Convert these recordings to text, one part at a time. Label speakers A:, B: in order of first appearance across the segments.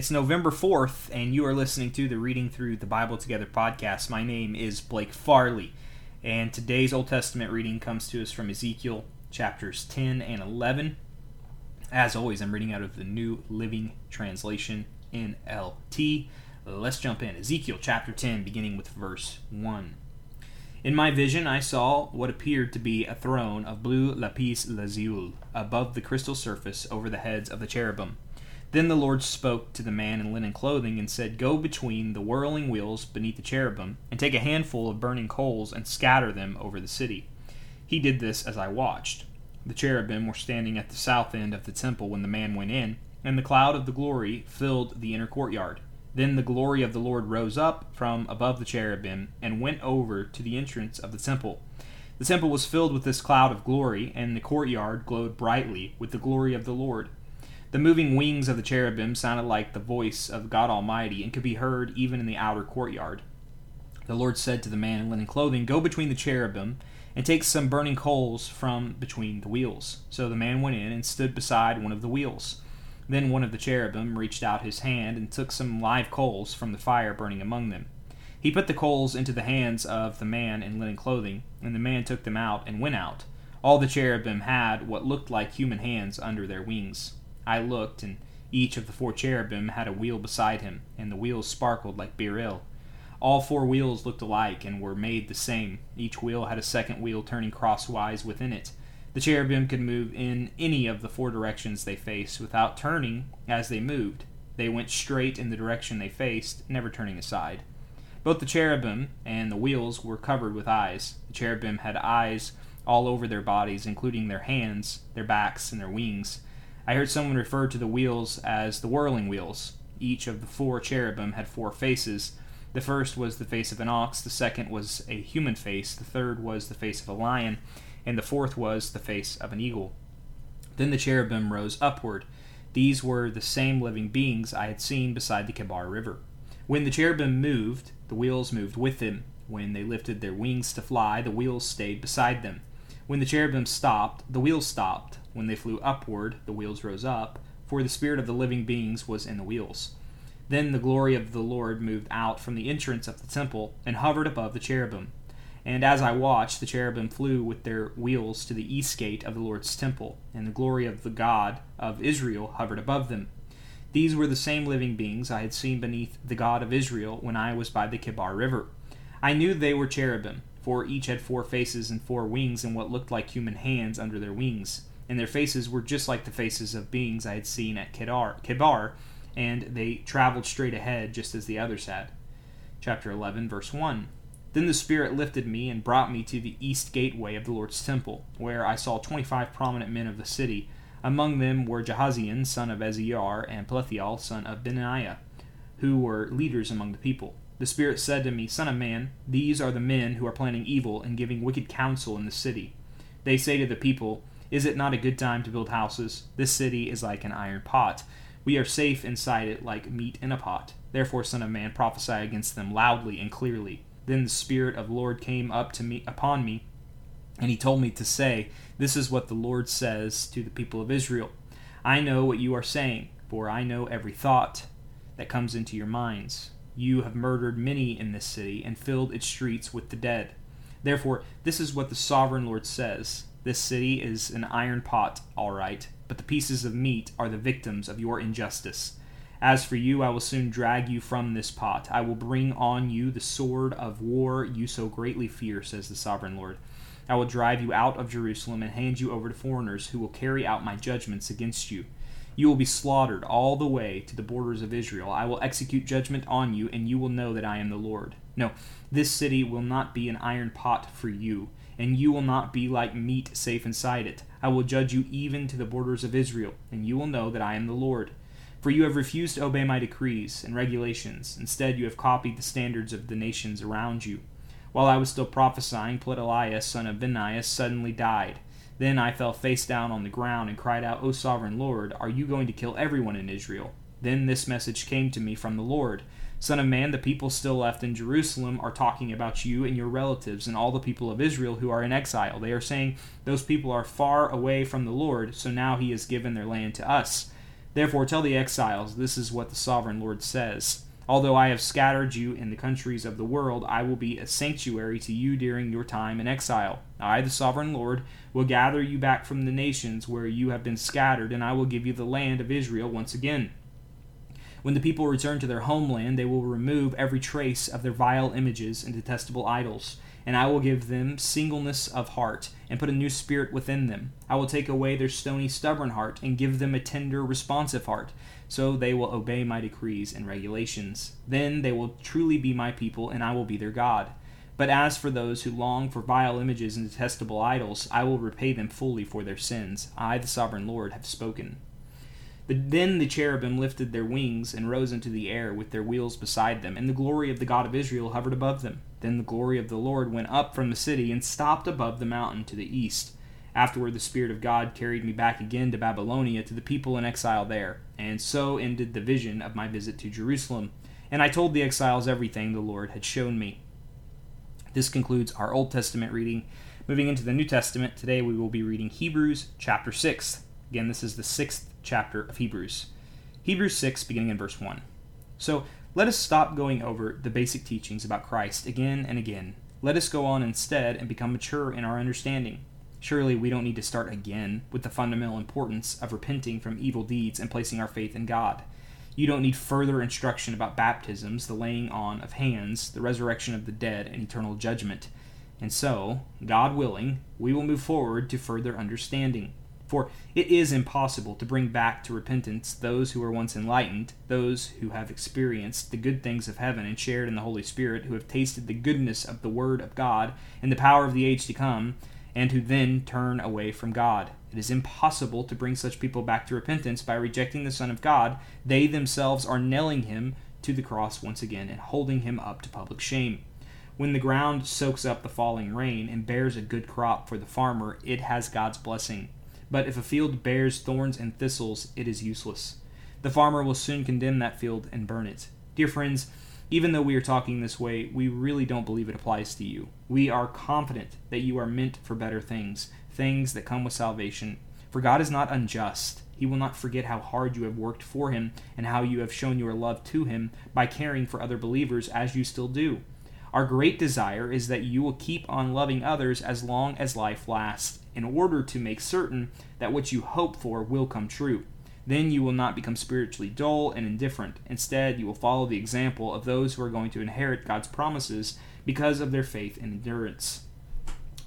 A: It's November 4th, and you are listening to the Reading Through the Bible Together podcast. My name is Blake Farley, and today's Old Testament reading comes to us from Ezekiel chapters 10 and 11. As always, I'm reading out of the New Living Translation NLT. Let's jump in. Ezekiel chapter 10, beginning with verse 1. In my vision, I saw what appeared to be a throne of blue lapis lazuli above the crystal surface over the heads of the cherubim. Then the Lord spoke to the man in linen clothing and said, Go between the whirling wheels beneath the cherubim, and take a handful of burning coals and scatter them over the city. He did this as I watched. The cherubim were standing at the south end of the temple when the man went in, and the cloud of the glory filled the inner courtyard. Then the glory of the Lord rose up from above the cherubim and went over to the entrance of the temple. The temple was filled with this cloud of glory, and the courtyard glowed brightly with the glory of the Lord. The moving wings of the cherubim sounded like the voice of God Almighty and could be heard even in the outer courtyard. The Lord said to the man in linen clothing, Go between the cherubim and take some burning coals from between the wheels. So the man went in and stood beside one of the wheels. Then one of the cherubim reached out his hand and took some live coals from the fire burning among them. He put the coals into the hands of the man in linen clothing, and the man took them out and went out. All the cherubim had what looked like human hands under their wings. I looked, and each of the four cherubim had a wheel beside him, and the wheels sparkled like beryl. All four wheels looked alike and were made the same. Each wheel had a second wheel turning crosswise within it. The cherubim could move in any of the four directions they faced without turning as they moved. They went straight in the direction they faced, never turning aside. Both the cherubim and the wheels were covered with eyes. The cherubim had eyes all over their bodies, including their hands, their backs, and their wings. I heard someone refer to the wheels as the whirling wheels. Each of the four cherubim had four faces. The first was the face of an ox, the second was a human face, the third was the face of a lion, and the fourth was the face of an eagle. Then the cherubim rose upward. These were the same living beings I had seen beside the Kebar River. When the cherubim moved, the wheels moved with them. When they lifted their wings to fly, the wheels stayed beside them. When the cherubim stopped, the wheels stopped. When they flew upward, the wheels rose up, for the spirit of the living beings was in the wheels. Then the glory of the Lord moved out from the entrance of the temple and hovered above the cherubim. And as I watched, the cherubim flew with their wheels to the east gate of the Lord's temple, and the glory of the God of Israel hovered above them. These were the same living beings I had seen beneath the God of Israel when I was by the Kebar River. I knew they were cherubim for each had four faces and four wings and what looked like human hands under their wings. And their faces were just like the faces of beings I had seen at Kedar, Kebar, and they traveled straight ahead just as the others had. Chapter 11, verse 1. Then the Spirit lifted me and brought me to the east gateway of the Lord's temple, where I saw twenty five prominent men of the city. Among them were Jahaziel, son of Eziar, and Pelathiel, son of Benaiah, who were leaders among the people. The Spirit said to me, Son of man, these are the men who are planning evil and giving wicked counsel in the city. They say to the people, Is it not a good time to build houses? This city is like an iron pot. We are safe inside it like meat in a pot. Therefore, Son of man, prophesy against them loudly and clearly. Then the Spirit of the Lord came up to me upon me, and he told me to say, This is what the Lord says to the people of Israel. I know what you are saying, for I know every thought that comes into your minds you have murdered many in this city and filled its streets with the dead. Therefore, this is what the sovereign Lord says This city is an iron pot, all right, but the pieces of meat are the victims of your injustice. As for you, I will soon drag you from this pot. I will bring on you the sword of war you so greatly fear, says the sovereign Lord. I will drive you out of Jerusalem and hand you over to foreigners who will carry out my judgments against you. You will be slaughtered all the way to the borders of Israel. I will execute judgment on you, and you will know that I am the Lord. No, this city will not be an iron pot for you, and you will not be like meat safe inside it. I will judge you even to the borders of Israel, and you will know that I am the Lord. For you have refused to obey my decrees and regulations. Instead, you have copied the standards of the nations around you. While I was still prophesying, Pelatiah, son of Benaiah, suddenly died. Then I fell face down on the ground and cried out, O sovereign Lord, are you going to kill everyone in Israel? Then this message came to me from the Lord Son of man, the people still left in Jerusalem are talking about you and your relatives and all the people of Israel who are in exile. They are saying, Those people are far away from the Lord, so now he has given their land to us. Therefore, tell the exiles, this is what the sovereign Lord says. Although I have scattered you in the countries of the world, I will be a sanctuary to you during your time in exile. I, the sovereign Lord, will gather you back from the nations where you have been scattered, and I will give you the land of Israel once again. When the people return to their homeland, they will remove every trace of their vile images and detestable idols and I will give them singleness of heart, and put a new spirit within them. I will take away their stony, stubborn heart, and give them a tender, responsive heart, so they will obey my decrees and regulations. Then they will truly be my people, and I will be their God. But as for those who long for vile images and detestable idols, I will repay them fully for their sins. I, the sovereign Lord, have spoken. Then the cherubim lifted their wings and rose into the air with their wheels beside them, and the glory of the God of Israel hovered above them. Then the glory of the Lord went up from the city and stopped above the mountain to the east. Afterward, the Spirit of God carried me back again to Babylonia to the people in exile there, and so ended the vision of my visit to Jerusalem. And I told the exiles everything the Lord had shown me. This concludes our Old Testament reading. Moving into the New Testament, today we will be reading Hebrews chapter 6. Again, this is the sixth chapter of Hebrews. Hebrews 6, beginning in verse 1. So let us stop going over the basic teachings about Christ again and again. Let us go on instead and become mature in our understanding. Surely we don't need to start again with the fundamental importance of repenting from evil deeds and placing our faith in God. You don't need further instruction about baptisms, the laying on of hands, the resurrection of the dead, and eternal judgment. And so, God willing, we will move forward to further understanding. For it is impossible to bring back to repentance those who were once enlightened, those who have experienced the good things of heaven and shared in the Holy Spirit, who have tasted the goodness of the Word of God and the power of the age to come, and who then turn away from God. It is impossible to bring such people back to repentance by rejecting the Son of God. They themselves are nailing him to the cross once again and holding him up to public shame. When the ground soaks up the falling rain and bears a good crop for the farmer, it has God's blessing. But if a field bears thorns and thistles, it is useless. The farmer will soon condemn that field and burn it. Dear friends, even though we are talking this way, we really don't believe it applies to you. We are confident that you are meant for better things, things that come with salvation. For God is not unjust. He will not forget how hard you have worked for Him and how you have shown your love to Him by caring for other believers as you still do. Our great desire is that you will keep on loving others as long as life lasts, in order to make certain that what you hope for will come true. Then you will not become spiritually dull and indifferent. Instead, you will follow the example of those who are going to inherit God's promises because of their faith and endurance.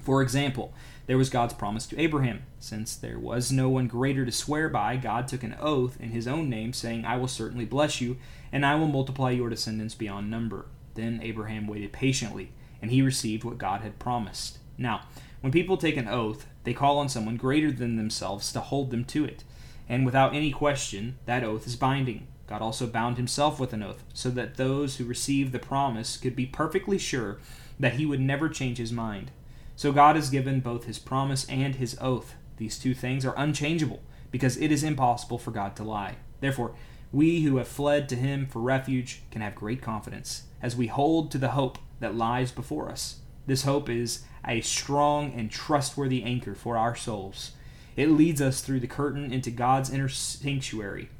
A: For example, there was God's promise to Abraham. Since there was no one greater to swear by, God took an oath in his own name, saying, I will certainly bless you, and I will multiply your descendants beyond number. Then Abraham waited patiently, and he received what God had promised. Now, when people take an oath, they call on someone greater than themselves to hold them to it. And without any question, that oath is binding. God also bound himself with an oath, so that those who received the promise could be perfectly sure that he would never change his mind. So God has given both his promise and his oath. These two things are unchangeable, because it is impossible for God to lie. Therefore, we who have fled to him for refuge can have great confidence as we hold to the hope that lies before us. This hope is a strong and trustworthy anchor for our souls. It leads us through the curtain into God's inner sanctuary.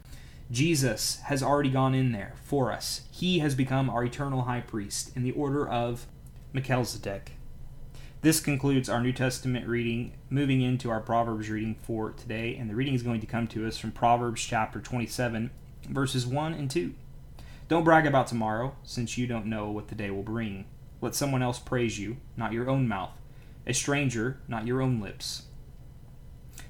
A: Jesus has already gone in there for us. He has become our eternal high priest in the order of Melchizedek. This concludes our New Testament reading, moving into our Proverbs reading for today. And the reading is going to come to us from Proverbs chapter 27, verses 1 and 2. Don't brag about tomorrow, since you don't know what the day will bring. Let someone else praise you, not your own mouth, a stranger, not your own lips.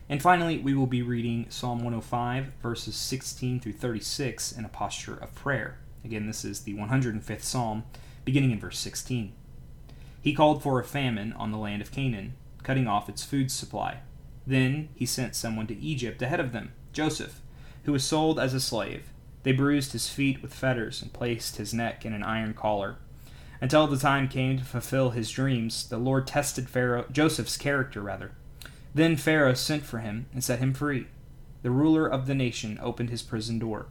A: And finally, we will be reading Psalm 105, verses 16 through 36 in a posture of prayer. Again, this is the 105th Psalm, beginning in verse 16. He called for a famine on the land of Canaan, cutting off its food supply. Then he sent someone to Egypt ahead of them, Joseph, who was sold as a slave. They bruised his feet with fetters and placed his neck in an iron collar. Until the time came to fulfill his dreams, the Lord tested Pharaoh, Joseph's character rather. Then Pharaoh sent for him and set him free. The ruler of the nation opened his prison door.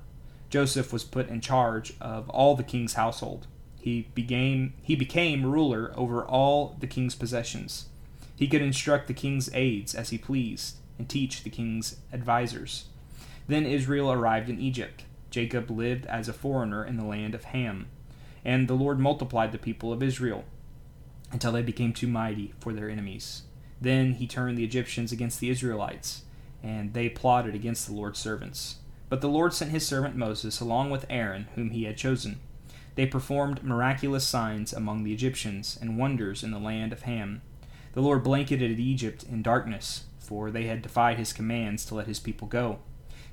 A: Joseph was put in charge of all the king's household. He became, he became ruler over all the king's possessions. He could instruct the king's aides as he pleased and teach the king's advisers. Then Israel arrived in Egypt. Jacob lived as a foreigner in the land of Ham. And the Lord multiplied the people of Israel until they became too mighty for their enemies. Then he turned the Egyptians against the Israelites, and they plotted against the Lord's servants. But the Lord sent his servant Moses along with Aaron, whom he had chosen. They performed miraculous signs among the Egyptians and wonders in the land of Ham. The Lord blanketed Egypt in darkness, for they had defied his commands to let his people go.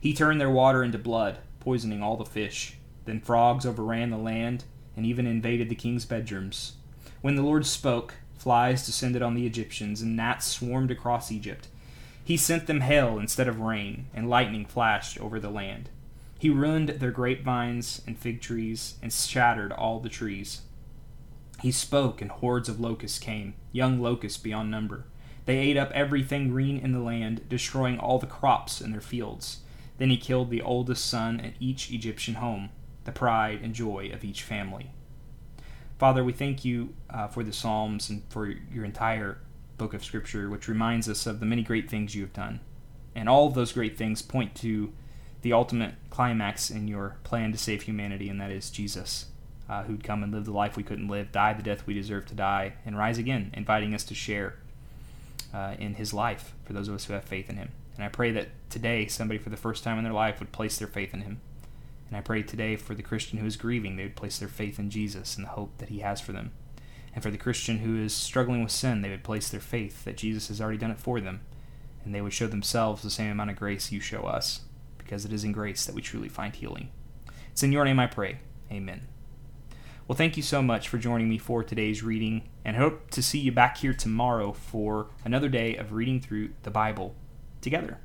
A: He turned their water into blood, poisoning all the fish. Then frogs overran the land and even invaded the king's bedrooms. When the Lord spoke, flies descended on the Egyptians, and gnats swarmed across Egypt. He sent them hail instead of rain, and lightning flashed over the land. He ruined their grapevines and fig trees, and shattered all the trees. He spoke, and hordes of locusts came, young locusts beyond number. They ate up everything green in the land, destroying all the crops in their fields. Then he killed the oldest son in each Egyptian home, the pride and joy of each family. Father, we thank you uh, for the Psalms and for your entire book of Scripture, which reminds us of the many great things you have done. And all of those great things point to the ultimate climax in your plan to save humanity, and that is Jesus, uh, who'd come and live the life we couldn't live, die the death we deserve to die, and rise again, inviting us to share uh, in his life for those of us who have faith in him. And I pray that today somebody for the first time in their life would place their faith in him and I pray today for the Christian who is grieving, they would place their faith in Jesus and the hope that he has for them. And for the Christian who is struggling with sin, they would place their faith that Jesus has already done it for them, and they would show themselves the same amount of grace you show us, because it is in grace that we truly find healing. It's in your name I pray. Amen. Well, thank you so much for joining me for today's reading, and hope to see you back here tomorrow for another day of reading through the Bible together.